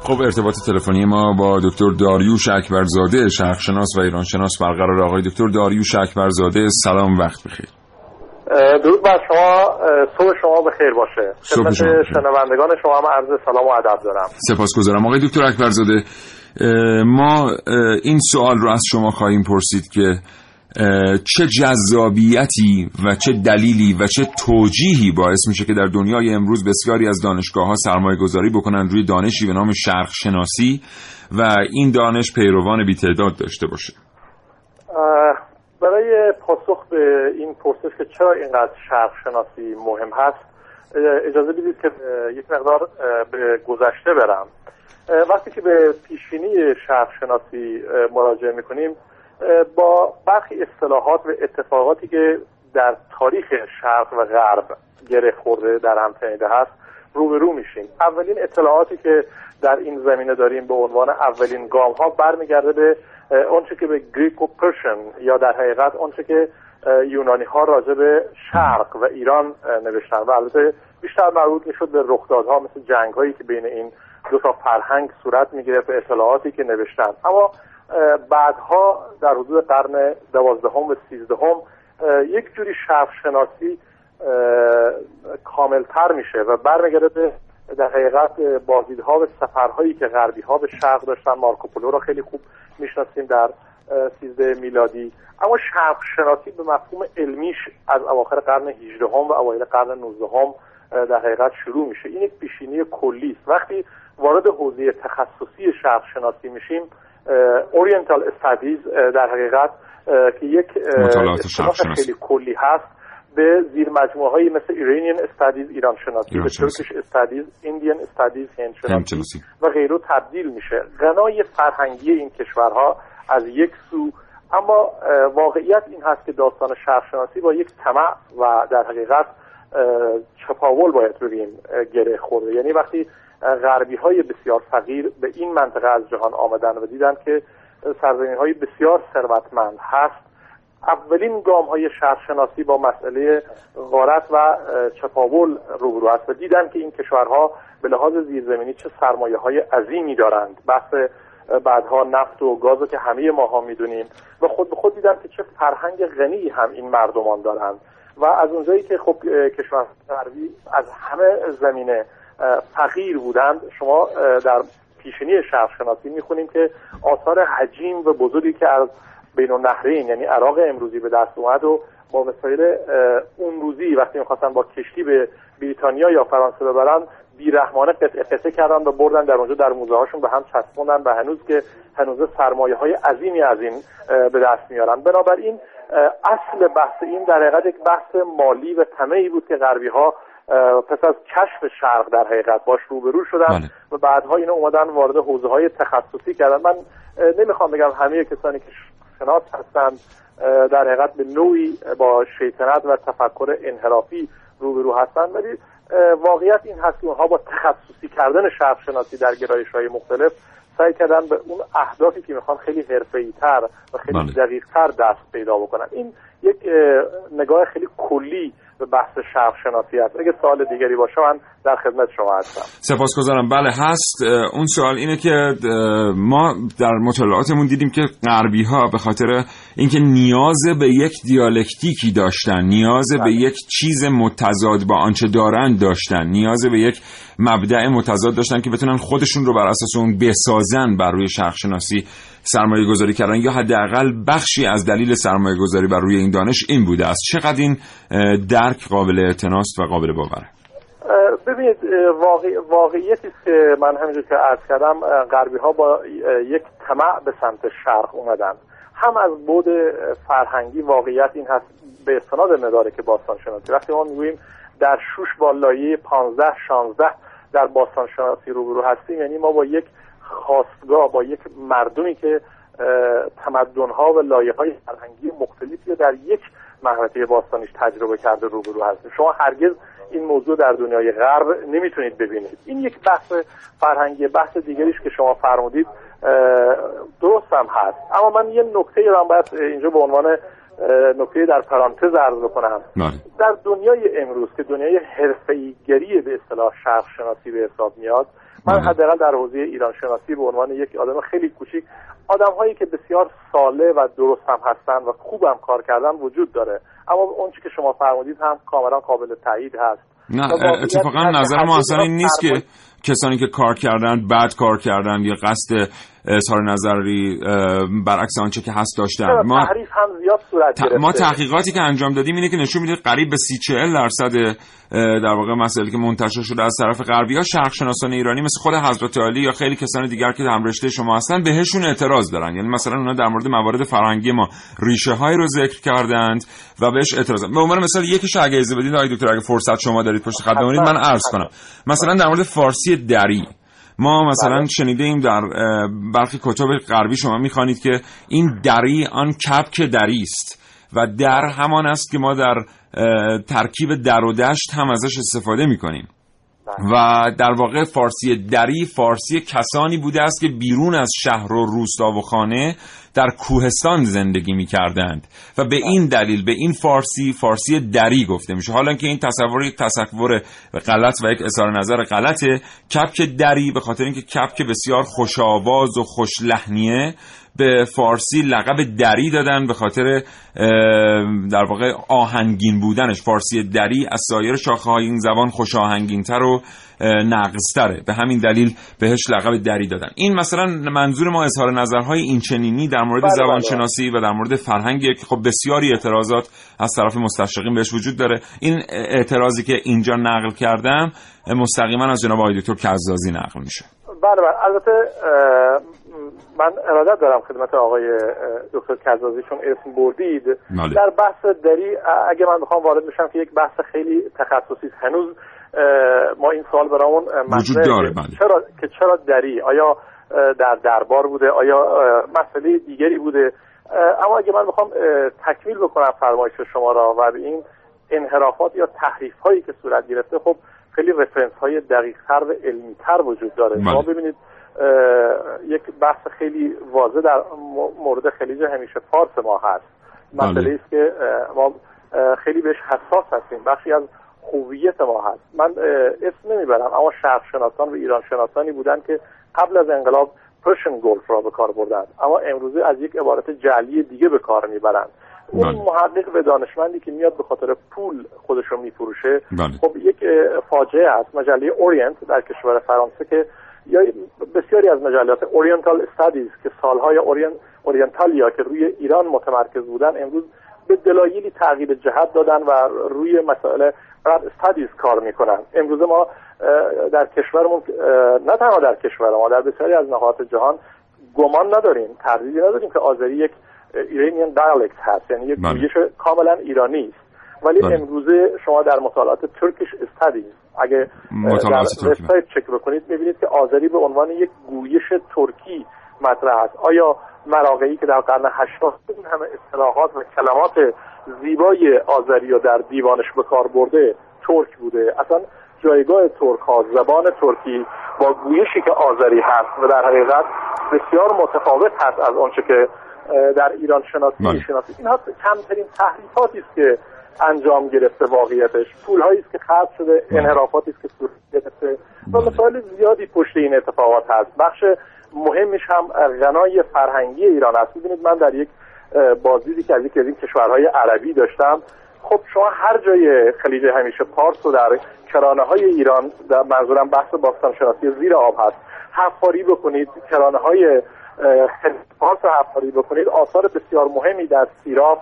خب ارتباط تلفنی ما با دکتر داریوش اکبرزاده شرقشناس و ایرانشناس برقرار آقای دکتر داریوش اکبرزاده. سلام وقت بخیر. درود بر شما صبح شما بخیر باشه. صبح خدمت. شنوندگان شما هم عرض سلام و ادب دارم. سپاسگزارم. آقای دکتر اکبرزاده ما این سوال رو از شما خواهیم پرسید که چه جذابیتی و چه دلیلی و چه توجیهی باعث میشه که در دنیای امروز بسیاری از دانشگاه ها سرمایه گذاری بکنن روی دانشی به نام شرق شناسی و این دانش پیروان بی تعداد داشته باشه؟ برای پاسخ به این پرسش که چرا اینقدر شرق شناسی مهم هست اجازه بدید که یک مقدار به گذشته برم. وقتی که به پیشینی شرق شناسی مراجعه می‌کنیم با برخی اصطلاحات و اتفاقاتی که در تاریخ شرق و غرب گره خورده در هم تنیده هست روبرو میشیم. اولین اطلاعاتی که در این زمینه داریم به عنوان اولین گام ها برمیگرده به اونچه که به گریک و پرشن یا در حقیقت اونچه که یونانی ها راجع به شرق و ایران نوشتن و البته بیشتر مربوط می‌شد به رخدادها مثل جنگ هایی که بین این دو تا فرهنگ صورت می‌گرفت به اطلاعاتی که نوشتن. اما بعدها در حدود قرن دوازدهم و سیزدهم یک جوری شرق شناسی کاملتر میشه و برمیگرده به در حقیقت بازدیدها و سفرهایی که غربی ها به شرق داشتن مارکوپولو را خیلی خوب می‌شناسیم در 13 میلادی. اما شرق شناسی به مفهوم علمیش از اواخر قرن 18 هم و اوایل قرن 19 هم در حقیقت شروع میشه. این یک پیشینه‌ی کلی است. وقتی وارد حوزه تخصصی شرق شناسی میشیم Oriental Studies در حقیقت که یک خیلی کلی هست. به زیر مجموعه های مثل Iranian Studies ایران شناسی به Turkish Studies Indian Studies هند شناسی و غیره تبدیل میشه. غنای فرهنگی این کشورها از یک سو اما واقعیت این هست که داستان شرق شناسی با یک طمع و در حقیقت چپاول باید بگیم گره خورده. یعنی وقتی غربی های بسیار فقیر به این منطقه از جهان آمدن و دیدن که سرزمین های بسیار ثروتمند هست اولین گام های شهرشناسی با مسئله غارت و چپاول روبرو است و دیدن که این کشورها به لحاظ زیرزمینی چه سرمایه های عظیمی دارند. بحث بعدها نفت و گاز که همه ماها می‌دونیم و خود به خود دیدن که چه فرهنگ غنی هم این مردمان دارند. و از اونجایی که خب کشور غربی از همه زمینه فقیر بودند شما در پیشنی شهرشناسی می‌خونیم که آثار حجیم و بزرگی که از بین النهرین یعنی عراق امروزی به دست اومد و با وسایل اون روزی وقتی می‌خواستن با کشتی به بریتانیا یا فرانسه ببرن بیرحمانه قطعه قطعه کردن و بردن در اونجا در موزه هاشون به هم چسبوندن و هنوز که هنوز سرمایه های عظیمی از این به دست میارن بنابراین اصل بحث این در حقیقت یک بحث مالی و طمعی بود که غربی ها پس از کشف شرق در حقیقت باش روبرو شدن بله. و بعدها اینا اومدن وارد حوزه های تخصصی کردن من نمی‌خوام بگم همه کسانی که شناس هستند در حقیقت به نوعی با شیطنت و تفکر انحرافی روبرو هستند ولی واقعیت این هست که اونها با تخصصی کردن شرق شناسی در گرایش های مختلف سعی کردن به اون اهدافی که می‌خوان خیلی حرفه‌ای تر و خیلی بله. دقیق تر دست پیدا بکنن این یک نگاه خیلی کلی بحث شرق شناسی هست. اگه سوال دیگری باشه من در خدمت شما هستم. سپاسگزارم. بله هست. اون سوال اینه که ما در مطالعاتمون دیدیم که غربی ها به خاطر اینکه نیاز به یک دیالکتیکی داشتن نیاز به بله. یک چیز متضاد با آنچه دارند داشتن نیاز به یک مبدع متضاد داشتن که بتونن خودشون رو بر اساس اون بسازن بر روی شرق شناسی سرمایه گذاری کردن. یا حداقل بخشی از دلیل سرمایه گذاری بر روی این دانش این بوده است. چقدر این درک قابل اعتناست و قابل باوره؟ ببینید واقع... واقعیتی که من همینجور که عرض کردم غربی ها با یک طمع به سمت شرق اومدن. هم از بود فرهنگی واقعیت این هست به استناد مدارک باستان شناسی وقتی ما می‌گوییم در شوش با لایه 15 16 در باستان شناسی روبرو هستیم. یعنی ما با یک خواستگاه با یک مردمی که تمدنها و لایه های فرهنگی مختلفی در یک محوطه باستانیش تجربه کرده روبرو هستیم. شما هرگز این موضوع در دنیای غرب نمی‌تونید ببینید. این یک بحث فرهنگی بحث دیگریش که شما فرمودید درست هم هست. اما من یه نکته رو باید اینجا به عنوان نکته در پرانتز عرض بکنم بله. در دنیای امروز که دنیای حرفه‌ایگری به اصطلاح شرق شناسی به حساب میاد من بله. حداقل در حوزه ایران شناسی به عنوان یک آدم خیلی کوچیک آدم هایی که بسیار ساله و درست هم هستن و خوب هم کار کردن وجود داره اما اون که شما فرمودید هم کاملا قابل تایید هست نه اتفاقا نظر ما اصلا این نیست که کسانی که کار کردن بد کار کردن یا قصد اظهار نظری برعکس آنچه که هست داشتن. ما هم زیاد صورت ما تحقیقاتی که انجام دادیم اینه که نشون میده قریب به 30 40 درصد در واقع مسائلی که منتشر شده از طرف غربی ها شرق شناسان ایرانی مثل خود حضرت علی یا خیلی کسان دیگر که هم رشته شما هستن بهشون اعتراض دارن. یعنی مثلا اونا در مورد موارد فرهنگی ما ریشه های رو ذکر کردند و بهش اعتراض به عنوان مثال یکیش اگه اجازه بدید آقای دکتر اگه فرصت شما دارید پشت خط بمونید من عرض کنم. مثلا در مورد فارسی دری. ما مثلا بله. شنیده ایم در برخی کتب غربی شما می‌خوانید که این دری آن کپک دری است و در همان است که ما در ترکیب در و دشت هم ازش استفاده می‌کنیم بله. و در واقع فارسی دری فارسی کسانی بوده است که بیرون از شهر و روستا و خانه در کوهستان زندگی می کردند و به این دلیل به این فارسی فارسی دری گفته میشه. حالا که این تصور یک تصور غلط و یک اظهار نظر غلطه کپک دری به خاطر اینکه کپک بسیار خوش آواز و خوش لحنیه به فارسی لقب دری دادن به خاطر در واقع آهنگین بودنش. فارسی دری از سایر شاخه های این زبان خوش آهنگین تر و و نقصتره به همین دلیل بهش لقب دری دادن. این مثلا منظور ما اظهار نظرهای این چنینی در مورد بله، بله. زبانشناسی و در مورد فرهنگی که خب بسیاری اعتراضات از طرف مستشرقین بهش وجود داره. این اعتراضی که اینجا نقل کردم مستقیما از جناب آقای دکتر کزازی نقل میشه. بله بله. البته من ارادت دارم خدمت آقای دکتر کزازی چون اسم بردید. بله. در بحث دری اگه من بخوام وارد بشم که یک بحث خیلی تخصصی هنوز ما این سوال برامون وجود داره، بله. چرا که چرا دری آیا در دربار بوده آیا مسئله دیگری بوده اما اگه من بخوام اه، تکمیل بکنم فرمایش شما را و به این انحرافات یا تحریف هایی که صورت گرفته خب خیلی رفرنس های دقیق تر و علمی تر وجود داره بله. شما ببینید یک بحث خیلی واضح در مورد خلیج همیشه فارس ما هست بله. مسئله است که ما خیلی بهش حساس هستیم بخشی از هویت ما هست من اسم نمی‌برم اما شرق شناسان و ایران شناسانی بودن که قبل از انقلاب Persian Gulf را به کار بردن اما امروزه از یک عبارت جعلی دیگه به کار می‌برن اون بله. محقق و دانشمندی که میاد به خاطر پول خودش رو میفروشه بله. خب یک فاجعه است مجله Orient در کشور فرانسه که یا بسیاری از مجلات Oriental Studies که سالهای اورین اورینتالیا که روی ایران متمرکز بودن امروز به دلایلی تغییر جهت دادن و روی مسائل رد استادیز کار می‌کنن امروز ما در کشورمون نه تنها در کشور ما در بسیاری از نقاط جهان گمان نداریم تردیدی نداریم که آذری یک ایرانیان دیالکت هست یعنی یک بله. گویش کاملا ایرانی است ولی بله. امروزه شما در مطالعات ترکیش استادیز اگه در. وبسایت چک بکنید می‌بینید که آذری به عنوان یک گویش ترکی مطرح است. آیا مراقعی که در قرن هشتم این همه اصطلاحات و کلمات زیبای آذری رو در دیوانش به کار برده ترک بوده؟ اصلا جایگاه ترک ها زبان ترکی با گویشی که آذری هست و در حقیقت بسیار متفاوت هست از آنچه که در ایران شناسی بله. می‌شناسید اینها کمترین تحریفاتی است که انجام گرفته واقعیتش. پولهایی است که خرج شده انحرافاتی است که صورت گرفته. و بله. مسائل زیادی پشت این اتفاقات هست. بخش مهمش هم غنای فرهنگی ایران است. ببینید من در یک بازدیدی که از یکی از این کشورهای عربی داشتم. خب شما هر جای خلیج همیشه پارس و در کرانه های ایران در منظورم بحث باستان شناسی زیر آب هست حفاری بکنید کرانه های پارس رو حفاری بکنید آثار بسیار مهمی در سیراف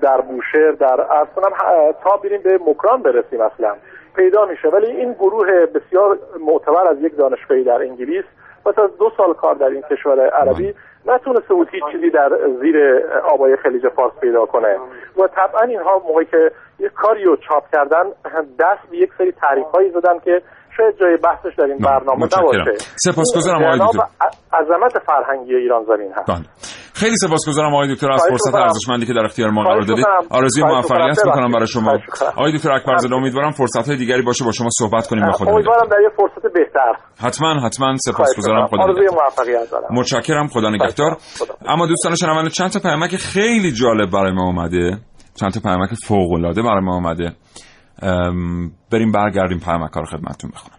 در بوشهر در ه- تا بریم به مکران برسیم اصلا. پیدا میشه. ولی این گروه بسیار معتبر از یک دانشگاهی در انگلیس. پس از دو سال کار در این کشور عربی نتونسته بود هیچ چیزی در زیر آبای خلیج فارس پیدا کنه. و طبعا اینها موقعی که یک کاری رو چاپ کردن دست به یک سری تعریف هایی زدن که شاید جای بحثش در این نه، برنامه. نباشه. سپاسگزارم عظمت فرهنگی ایران زمین هست. بله. خیلی سپاسگزارم آقای دکتر از فرصت. ارزشمندی که در اختیار ما قرار دادید. آرزوی موفقیت می‌کنم. برای شما. آقای دکتر اکبرزاده امیدوارم فرصت های دیگری باشه با شما صحبت کنیم به خدا امیدوارم. در یه فرصت بهتر حتما حتما سپاسگزارم. خدا آرزوی نگهدار. موفقیت دارم متشکرم خدا نگهدار. اما دوستان شنونده چند تا پیامک خیلی جالب برای ما اومده چند تا پیامک فوق العاده برای ما اومده بریم برگردیم پیامک رو خدمتتون بخونم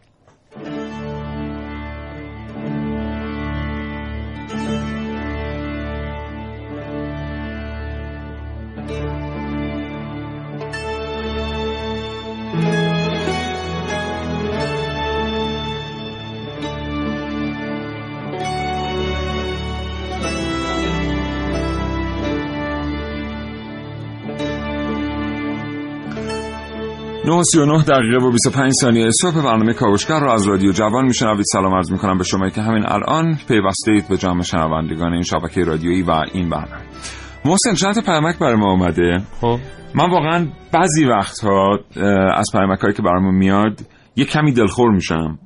نه سی و نه دقیقه و 25 ثانیه صبح برنامه کاوشگر رو از رادیو جوان میشنوید. سلام عرض می‌کنم به شما که همین الان پیوسته اید به جمع شنوندگان این شبکه رادیویی و این برنامه. محسن چند پیامک برای ما اومده. خب. من واقعا بعضی وقتها از پیامک هایی که برامون میاد یه کمی دلخور میشم.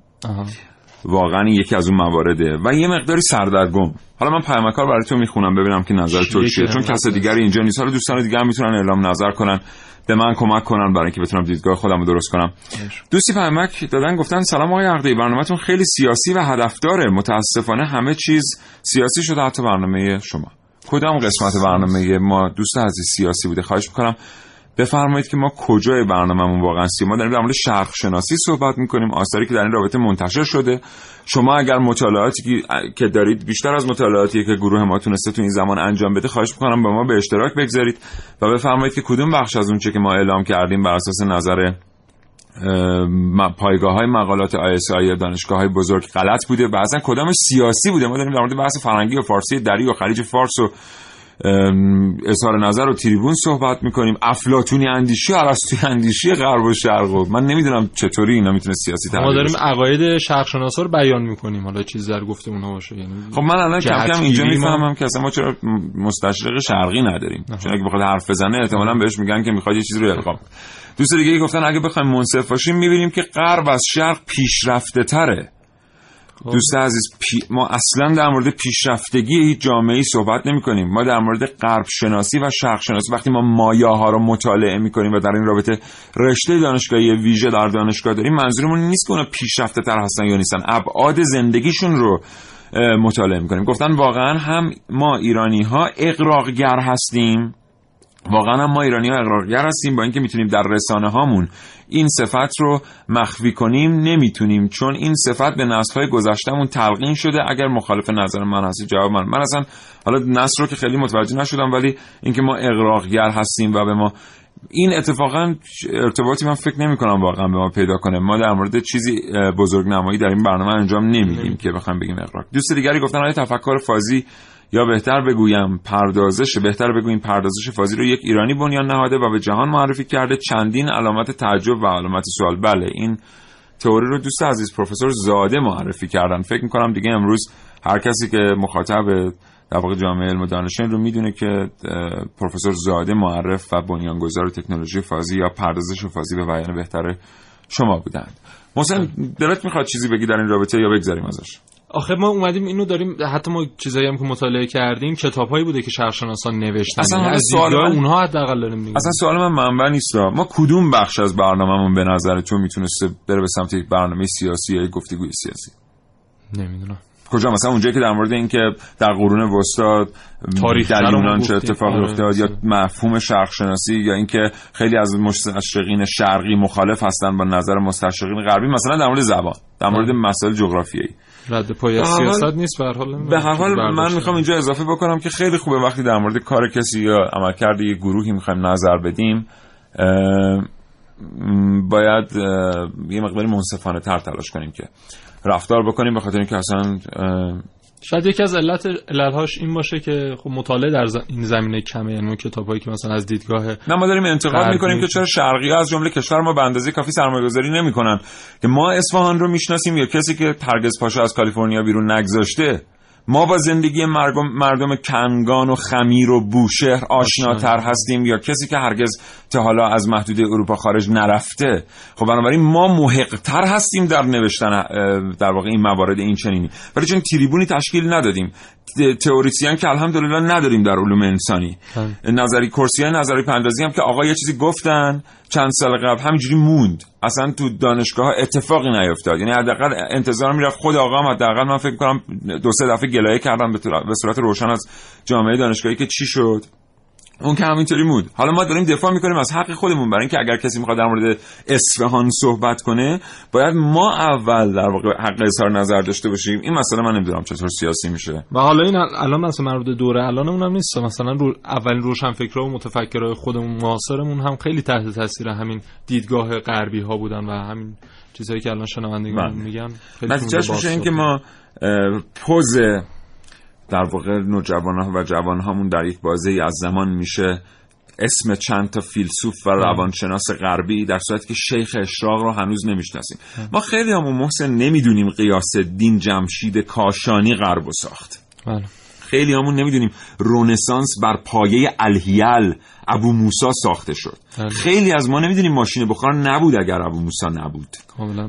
واقعا یکی از اون موارده و یه مقداری سردرگم. حالا من پیامک ها رو برای تو می‌خونم ببینم که نظر تو چیه. چون کس. دیگری اینجا نیست. حالا دوستان دیگه هم می‌تونن اعلام نظر کنن به من کمک کنن برای اینکه بتونم دیدگاه خودم رو درست کنم. دوستی پیامک دادن گفتن سلام آقای عقدی برنامهتون خیلی سیاسی و هدفداره. متاسفانه همه چیز سیاسی شده حتی برنامه شما. کدام قسمت برنامه ما دوست عزیز سیاسی بوده؟ خواهش می‌کنم. بفرمایید که ما کجای برنامهمون واقعا سی ما داریم در مورد شرق شناسی صحبت می‌کنیم. آثاری که در این رابطه منتشر شده. شما اگر مطالعاتی که- دارید بیشتر از مطالعاتی که گروه ما تونسته تو این زمان انجام بده خواهش می‌کنم به ما به اشتراک بگذارید و بفرمایید که کدوم بخش از اون چه که ما اعلام کردیم بر اساس نظر پایگاه های مقالات آی یا دانشگاه های بزرگ غلط بوده بعضا کدام سیاسی بوده؟ ما داریم در مورد بحث فرنگی و فارسی دری و خلیج فارس و اظهار نظر و تریبون صحبت می‌کنیم. افلاتونی اندیشی ارسطویی اندیشی غرب و شرق و من نمی‌دونم چطوری اینا می‌تونه سیاسی تغییر ما داریم عقاید شرق شناسا رو بیان می‌کنیم. حالا چیز در گفته اونها باشه یعنی خب من الان کم کم اینجا می‌فهمم که اصلا ما چرا مستشرق شرقی نداریم. چون اگه بخواد حرف بزنه احتمالاً بهش میگن که می‌خواد یه چیزی رو القا دوست دیگه گفتن اگه بخوایم منصف باشیم می‌بینیم که غرب از شرق پیشرفته تره. دوست عزیز ما اصلا در مورد پیشرفتگی هیچ جامعه ای صحبت نمی کنیم ما در مورد غرب شناسی و شرق شناسی وقتی ما مایه ها رو مطالعه می کنیم و در این رابطه رشته دانشگاهی ویژه در دانشگاه داریم منظورمون نیست که اونا پیشرفته تر هستن یا نیستن. ابعاد زندگیشون رو مطالعه می کنیم گفتن واقعا هم ما ایرانی ها اقراقگر هستیم. واقعا هم ما ایرانی ها اقرارگر هستیم با اینکه می‌تونیم در رسانه هامون این صفت رو مخفی کنیم نمی‌تونیم چون این صفت به نسل های گذشتهمون تلقین شده اگر مخالف نظر من هستی جواب من. من اصلا حالا نسل رو که خیلی متوجه نشدم ولی اینکه ما اقراقگر هستیم و به ما این اتفاقا ارتباطی من فکر نمی کنم واقعا به ما پیدا کنه. ما در مورد چیزی بزرگ نمایی در این برنامه انجام نمیدیم که بخوام بگیم اقراق. دوست دیگری گفتن آیا تفکر فازی یا بهتر بگویم پردازش بهتر بگوییم پردازش فازی رو یک ایرانی بنیان نهاده و به جهان معرفی کرده چندین علامت تعجب و علامت سوال. بله این تئوری رو دوست عزیز پروفسور زاده معرفی کردن. فکر می‌کنم دیگه امروز هر کسی که مخاطب در واقع جامعه علم و دانشگاه رو می‌دونه که پروفسور زاده معرف و بنیانگذار تکنولوژی فازی یا پردازش فازی به بیان بهتر شما بودند. محسن دلت می‌خواد چیزی بگی در این رابطه یا بگذاریم ازش؟ آخه ما اومدیم اینو داریم حتی ما چیزایی هم که مطالعه کردیم کتابهایی بوده که شرقشناسان نوشتن. اصلا یعنی از سوال من... اونها حداقل داریم میگیم. اصلا سوال من منبع نیست ما کدوم بخش از برنامه‌مون به نظر تو می‌تونسته بره به سمت یک برنامه سیاسی یا گفتگوی سیاسی؟ نمی‌دونم. کجا؟ مثلا اونجایی که در مورد اینکه در قرون وسطا تاریخ در یونان چه اتفاقی آره، افتاد یا مفهوم شرق شناسی یا اینکه خیلی از مستشرقین شرقی مخالف هستن با نظر مستشرقین غربی مثلا در مورد زبان در مورد مسائل جغرافیایی. رد پای سیاست نیست به هر حال به هر حال من می‌خوام اینجا اضافه بکنم که خیلی خوبه وقتی در مورد کار کسی یا عملکرد یه گروهی می‌خوایم نظر بدیم باید یه مقداری منصفانه تر تلاش کنیم که رفتار بکنیم به خاطر اینکه اصلا شاید یکی از علت علتهاش این باشه که خب مطالعه در این زمینه کمه یعنی کتابایی که مثلا از دیدگاه نه ما داریم انتقاد می‌کنیم که چرا شرقی از جمله کشور ما به اندازه کافی سرمایه‌گذاری نمی‌کنن؟ که ما اصفهان رو می‌شناسیم یا کسی که ترگز پاشا از کالیفرنیا بیرون نگذاشته ما با زندگی مردم, مردم کنگان و خمیر و بوشهر آشناتر هستیم یا کسی که هرگز تا حالا از محدوده اروپا خارج نرفته؟ خب بنابراین ما محقتر هستیم در نوشتن در واقع این موارد این چنینی ولی چون تریبونی تشکیل ندادیم تئوریسین که الحمدلله نداریم در علوم انسانی. بله. نظری کرسی نظری پندازی هم که آقا یه چیزی گفتن چند سال قبل همینجوری موند. اصلا تو دانشگاه ها اتفاقی نیفتاد. یعنی حداقل انتظار می‌رفت خود آقا هم حداقل من فکر کنم دو سه دفعه گلایه کردم به صورت روشن از جامعه دانشگاهی که چی شد. اون که همینطوری بود. حالا ما داریم دفاع می‌کنیم از حق خودمون برای اینکه اگر کسی می‌خواد در مورد اصفهان صحبت کنه باید ما اول در واقع حق اظهار نظر داشته باشیم. این مسئله من نمی‌دونم چطور سیاسی میشه. و حالا این الان مثلا مربوط دوره الانمون هم نیست. مثلا رو اولین روشنفکرها و متفکرای خودمون معاصرمون هم خیلی تحت تاثیر همین دیدگاه غربی ها بودن و همین چیزهایی که الان شنوندگان بله. میگن نتیجهش میشه اینکه ما پوز در واقع نوجوان ها و جوان هامون در یک بازه از زمان میشه اسم چند تا فیلسوف و روانشناس غربی در صورتی که شیخ اشراق رو هنوز نمی‌شناسیم. ما خیلی همون محسن نمی‌دونیم قیاس دین جمشید کاشانی غرب و ساخت. بله. خیلی همون نمی‌دونیم رونسانس بر پایه الهیل ابو موسا ساخته شد. بله. خیلی از ما نمی‌دونیم ماشین بخار نبود اگر ابو موسا نبود.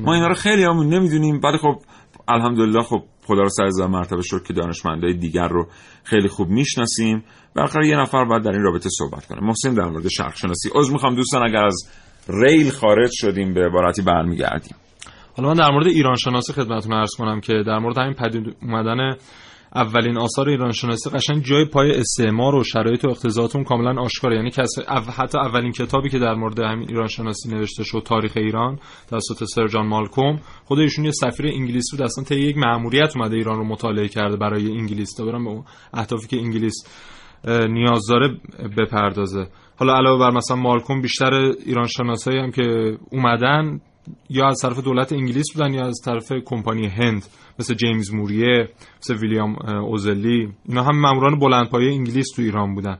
ما اینا رو خیلی همون نمی‌دونیم. بعد خب الحمدلله خب خدا رو سر زن مرتبه شد که دانشمندای دیگر رو خیلی خوب می‌شناسیم. بالاخره یه نفر باید در این رابطه صحبت کنه. محسن در مورد شرق شناسی عذر می‌خوام دوستان اگر از ریل خارج شدیم به عبارتی برمیگردیم. حالا من در مورد ایران شناسی خدمتتون عرض کنم که در مورد همین پدید اومدن اولین آثار ایران شناسی قشنگ جای پای استعمار و شرایط و اقتضاعات کاملا آشکاره. یعنی کس حتی اولین کتابی که در مورد همین ایران شناسی نوشته شد تاریخ ایران توسط سرجان مالکوم خود یه سفیر انگلیس بود. اصلا تا یک مأموریت اومده ایران رو مطالعه کرده برای انگلیس. تا برام به اهدافی که انگلیس نیاز داره بپردازه. حالا علاوه بر مثلا مالکوم بیشتر ایران شناسایی هم که اومدن یا از طرف دولت انگلیس بودن یا از طرف کمپانی هند مثل جیمز موریه مثل ویلیام اوزلی. اینا هم ماموران بلندپایه انگلیس تو ایران بودن.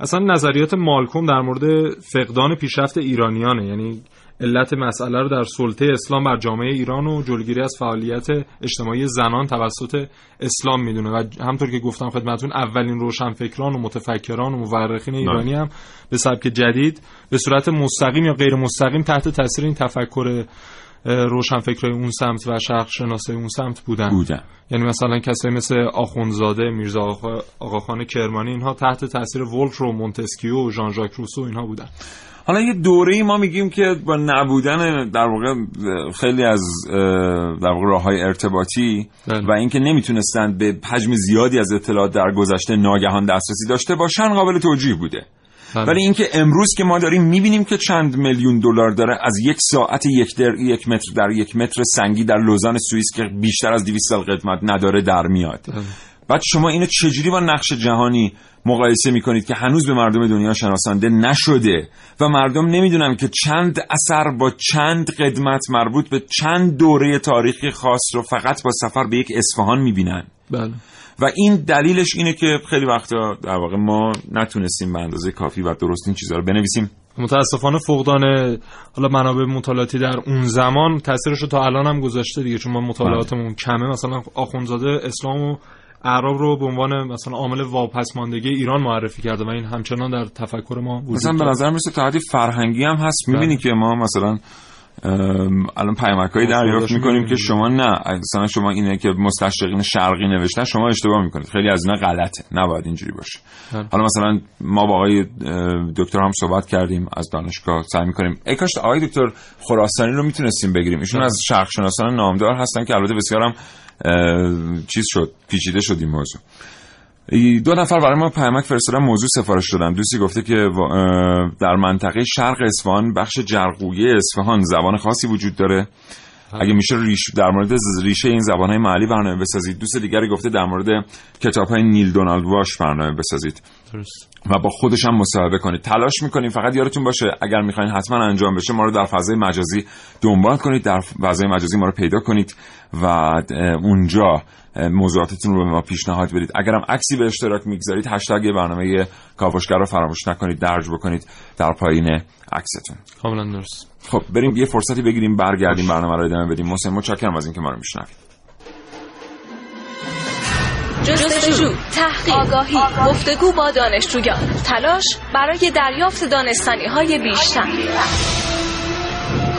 اصلا نظریات مالکوم در مورد فقدان پیشرفت ایرانیانه. یعنی علت مسئله رو در سلطه اسلام بر جامعه ایران و جلوگیری از فعالیت اجتماعی زنان توسط اسلام می‌دونه. و همطور که گفتم خدمتون اولین روشنفکران و متفکران و مورخین ایرانی هم به سبک جدید به صورت مستقیم یا غیر مستقیم تحت تاثیر این تفکر روشنفکرای اون سمت و شرق شناسای اون سمت بودن. بودن. یعنی مثلا کسایی مثل آخونزاده میرزا آقا آقاخان کرمانی اینها تحت تاثیر ولف و مونتسکیو و ژان ژاک روسو اینها بودن. حالا یه دوره ای ما میگیم که با نبودن در واقع خیلی از در واقع راه های ارتباطی بله. و اینکه نمی‌تونستند به حجم زیادی از اطلاعات در گذشته ناگهان دسترسی داشته باشن قابل توجیه بوده بله. ولی اینکه امروز که ما داریم می‌بینیم که چند میلیون دلار داره از یک ساعت یک در یک متر در یک متر سنگی در لوزان سوئیس که بیشتر از 200 سال قدمت نداره در میاد بله. بعد شما اینو چجوری با نقش جهانی مقایسه می‌کنید که هنوز به مردم دنیا شناسانده نشده و مردم نمی‌دونن که چند اثر با چند قدمت مربوط به چند دوره تاریخی خاص رو فقط با سفر به یک اصفهان می‌بینن؟ بله. و این دلیلش اینه که خیلی وقتا در واقع ما نتونستیم به اندازه کافی و درست این چیزها رو بنویسیم. متاسفانه فقدان حالا منابع مطالعاتی در اون زمان تاثیرش رو تا الان هم گذاشته دیگه چون ما مطالعاتمون کمه. مثلا آخونزاده اسلام و اعراب رو به عنوان مثلا عامل واپسماندگی ایران معرفی کرده و این همچنان در تفکر ما وجود مثلا به. نظر میسه تا حدی فرهنگی هم هست. می‌بینی که ما مثلا الان پیامکایی دریافت خودش می‌کنیم. که شما نه. مثلا شما اینه که مستشرقین شرقی نوشتن شما اشتباه می‌کنید. خیلی از اینا غلطه. نباید اینجوری باشه. بله. حالا مثلا ما با آقای دکتر هم صحبت کردیم از دانشگاه. سعی می‌کنیم. ای کاش آقای دکتر خراسانی رو می‌تونستیم بگیریم. ایشون بله. از شرق شناسان نامدار هستن که البته بسیار هم چیز شد پیچیده شد این موضوع دو نفر برای ما پیامک فرستادن موضوع سفارش دادن. دوستی گفته که در منطقه شرق اصفهان بخش جرقویه اصفهان زبان خاصی وجود داره. اگه میشه ریش در مورد ریشه این زبان های محلی برنامه بسازید. دوست دیگری گفته در مورد کتاب های نیل دونالد واش برنامه بسازید. درست. و با خودش هم مصاحبه کنید. تلاش می‌کنیم فقط یادتون باشه اگر می‌خواین حتما انجام بشه ما رو در فضای مجازی دنبال کنید در فضای مجازی ما رو پیدا کنید و اونجا موضوعاتتون رو به ما پیشنهاد بدید. اگرم عکسی به اشتراک می‌گذارید هشتگ برنامه کاوشگر رو فراموش نکنید درج بکنید در پایین عکستون. کاملا درست. خب بریم یه فرصتی بگیریم برگردیم برنامه رو ادامه بدیم. محسن متشکرم از اینکه ما رو میشنوید. جستجو، تحقیق، آگاهی، گفتگو با دانشجویان، تلاش برای دریافت دانستانی های بیشتر.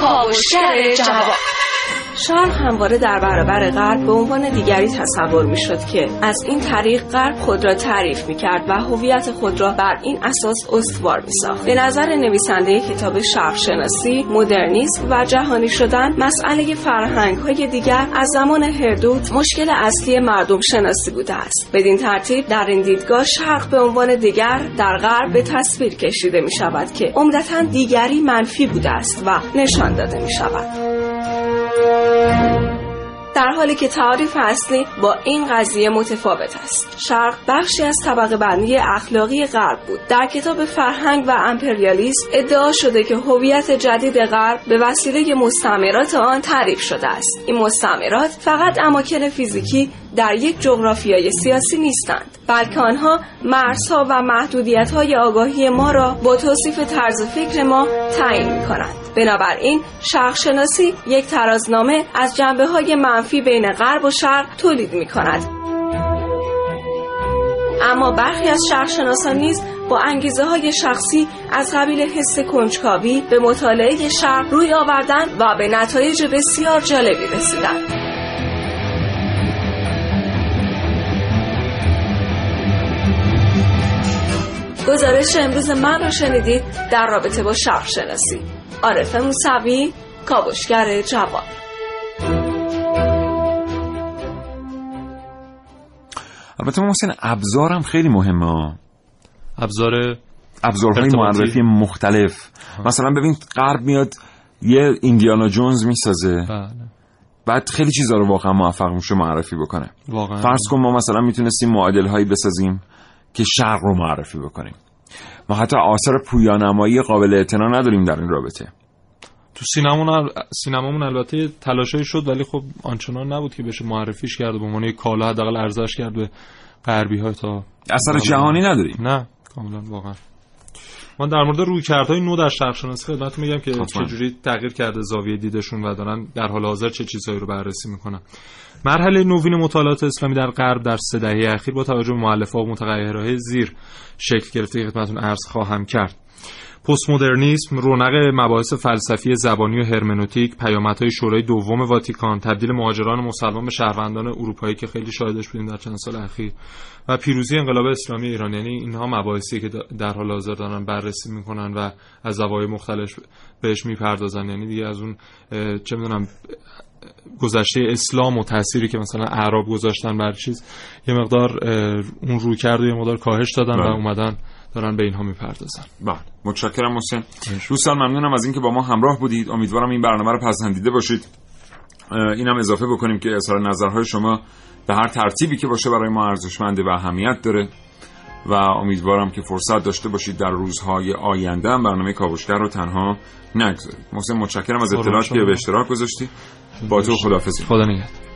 کاوشگر جواب شرق همواره در برابر غرب به عنوان دیگری تصور می شد که از این طریق غرب خود را تعریف می کرد و هویت خود را بر این اساس استوار می ساخت. به نظر نویسنده کتاب شرق شناسی، مدرنیسم و جهانی شدن مسئله فرهنگ های دیگر از زمان هردوت مشکل اصلی مردم شناسی بوده است. بدین ترتیب در این دیدگاه شرق به عنوان دیگر در غرب به تصویر کشیده می شود که عمدتا دیگری منفی بوده است و نشان داده می شود. در حالی که تعریف اصلی با این قضیه متفاوت است. شرق بخشی از طبقه بندی اخلاقی غرب بود. در کتاب فرهنگ و امپریالیسم ادعا شده که هویت جدید غرب به وسیله مستعمرات آن تعریف شده است. این مستعمرات فقط اماکن فیزیکی در یک جغرافیای سیاسی نیستند بلکه آنها مرزها و محدودیت های آگاهی ما را با توصیف طرز فکر ما تعیین می کنند بنابراین شرق شناسی یک ترازنامه از جنبه های منفی بین غرب و شرق تولید می کند اما برخی از شرق شناسان نیز با انگیزه های شخصی از قبیل حس کنجکاوی به مطالعه شرق روی آوردن و به نتایج بسیار جالبی رسیدند. گزارش امروز من رو شنیدید در رابطه با شرق شناسی عارف موسوی کاوشگر جوان. البته محسن ابزارم خیلی مهمه. ابزار ابزارهای. معرفی مختلف. مثلا ببین غرب میاد یه ایندیانا جونز می‌سازه. بله. بعد خیلی چیزا رو واقعا موفق میشه معرفی بکنه. واقعا. فرض کن ما مثلا می‌تونستیم معادل هایی بسازیم که شرق رو معرفی بکنیم. ما حتی آثار پویانمایی قابل اعتنا نداریم در این رابطه. تو سینمامون سینمامون البته تلاشی شد ولی خب آنچنان نبود که بشه معرفیش کرد به عنوان کالا حداقل ارزش کرد به غربی ها تا اثر جهانی نداریم نه کاملا واقعا. من در مورد رویکردهای نو در شرق شناسی خدمتتون میگم که چجوری تغییر کرده زاویه دیدشون و دارن در حال حاضر چه چیزهایی رو بررسی می‌کنن. مرحله نوین مطالعات اسلامی در غرب در سه دهه اخیر با توجه به مؤلفه‌ها و متغیرهای زیر شکل گرفته که خدمتتون عرض خواهم کرد. پست مدرنیسم رونق مباحث فلسفی زبانی و هرمنوتیک پیامدهای شورای دوم واتیکان تبدیل مهاجران مسلمان به شهروندان اروپایی که خیلی شاهدش بودیم در چند سال اخیر و پیروزی انقلاب اسلامی ایران یعنی اینها مباحثی که در حال حاضر دارن بررسی می‌کنن و از زوایای مختلف بهش می‌پردازن یعنی دیگه از اون چه می‌دونم گذشته اسلام و تأثیری که مثلا اعراب گذاشتن بر چیز یه مقدار اون رو کرد و یه مقدار کاهش دادن و بله. اومدن دارن به اینها می‌پردازن. بله. متشکرم حسین دوستان ممنونم از اینکه با ما همراه بودید. امیدوارم این برنامه رو پسندیده باشید. اینم اضافه بکنیم که اظهار نظرهای شما به هر ترتیبی که باشه برای ما ارزشمنده و اهمیت داره. و امیدوارم که فرصت داشته باشید در روزهای آینده هم برنامه کاوشگر رو تنها نگذارید. محسن متشکرم از اطلاعاتی که به اشتراک گذاشتی. با تو خدافظی خدا نگهدار.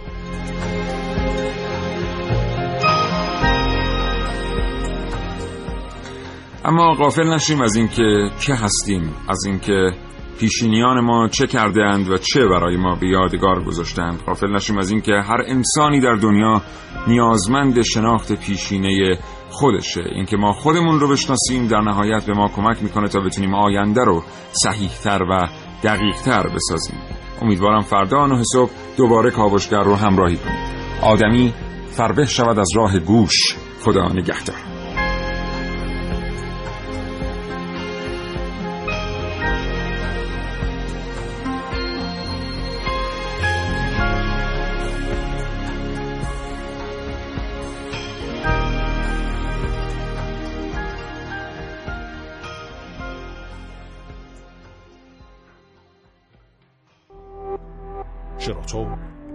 اما غافل نشیم از اینکه چه هستیم از اینکه پیشینیان ما چه کرده اند و چه برای ما به یادگار گذاشتند غافل نشیم از اینکه هر انسانی در دنیا نیازمند شناخت پیشینه خودشه. اینکه ما خودمون رو بشناسیم در نهایت به ما کمک می‌کنه تا بتونیم آینده رو صحیحتر و دقیقتر بسازیم. امیدوارم فردا نه صبح دوباره کاوشگر رو همراهی کنیم آدمی فربه شود از راه گوش. خدا نگهدار.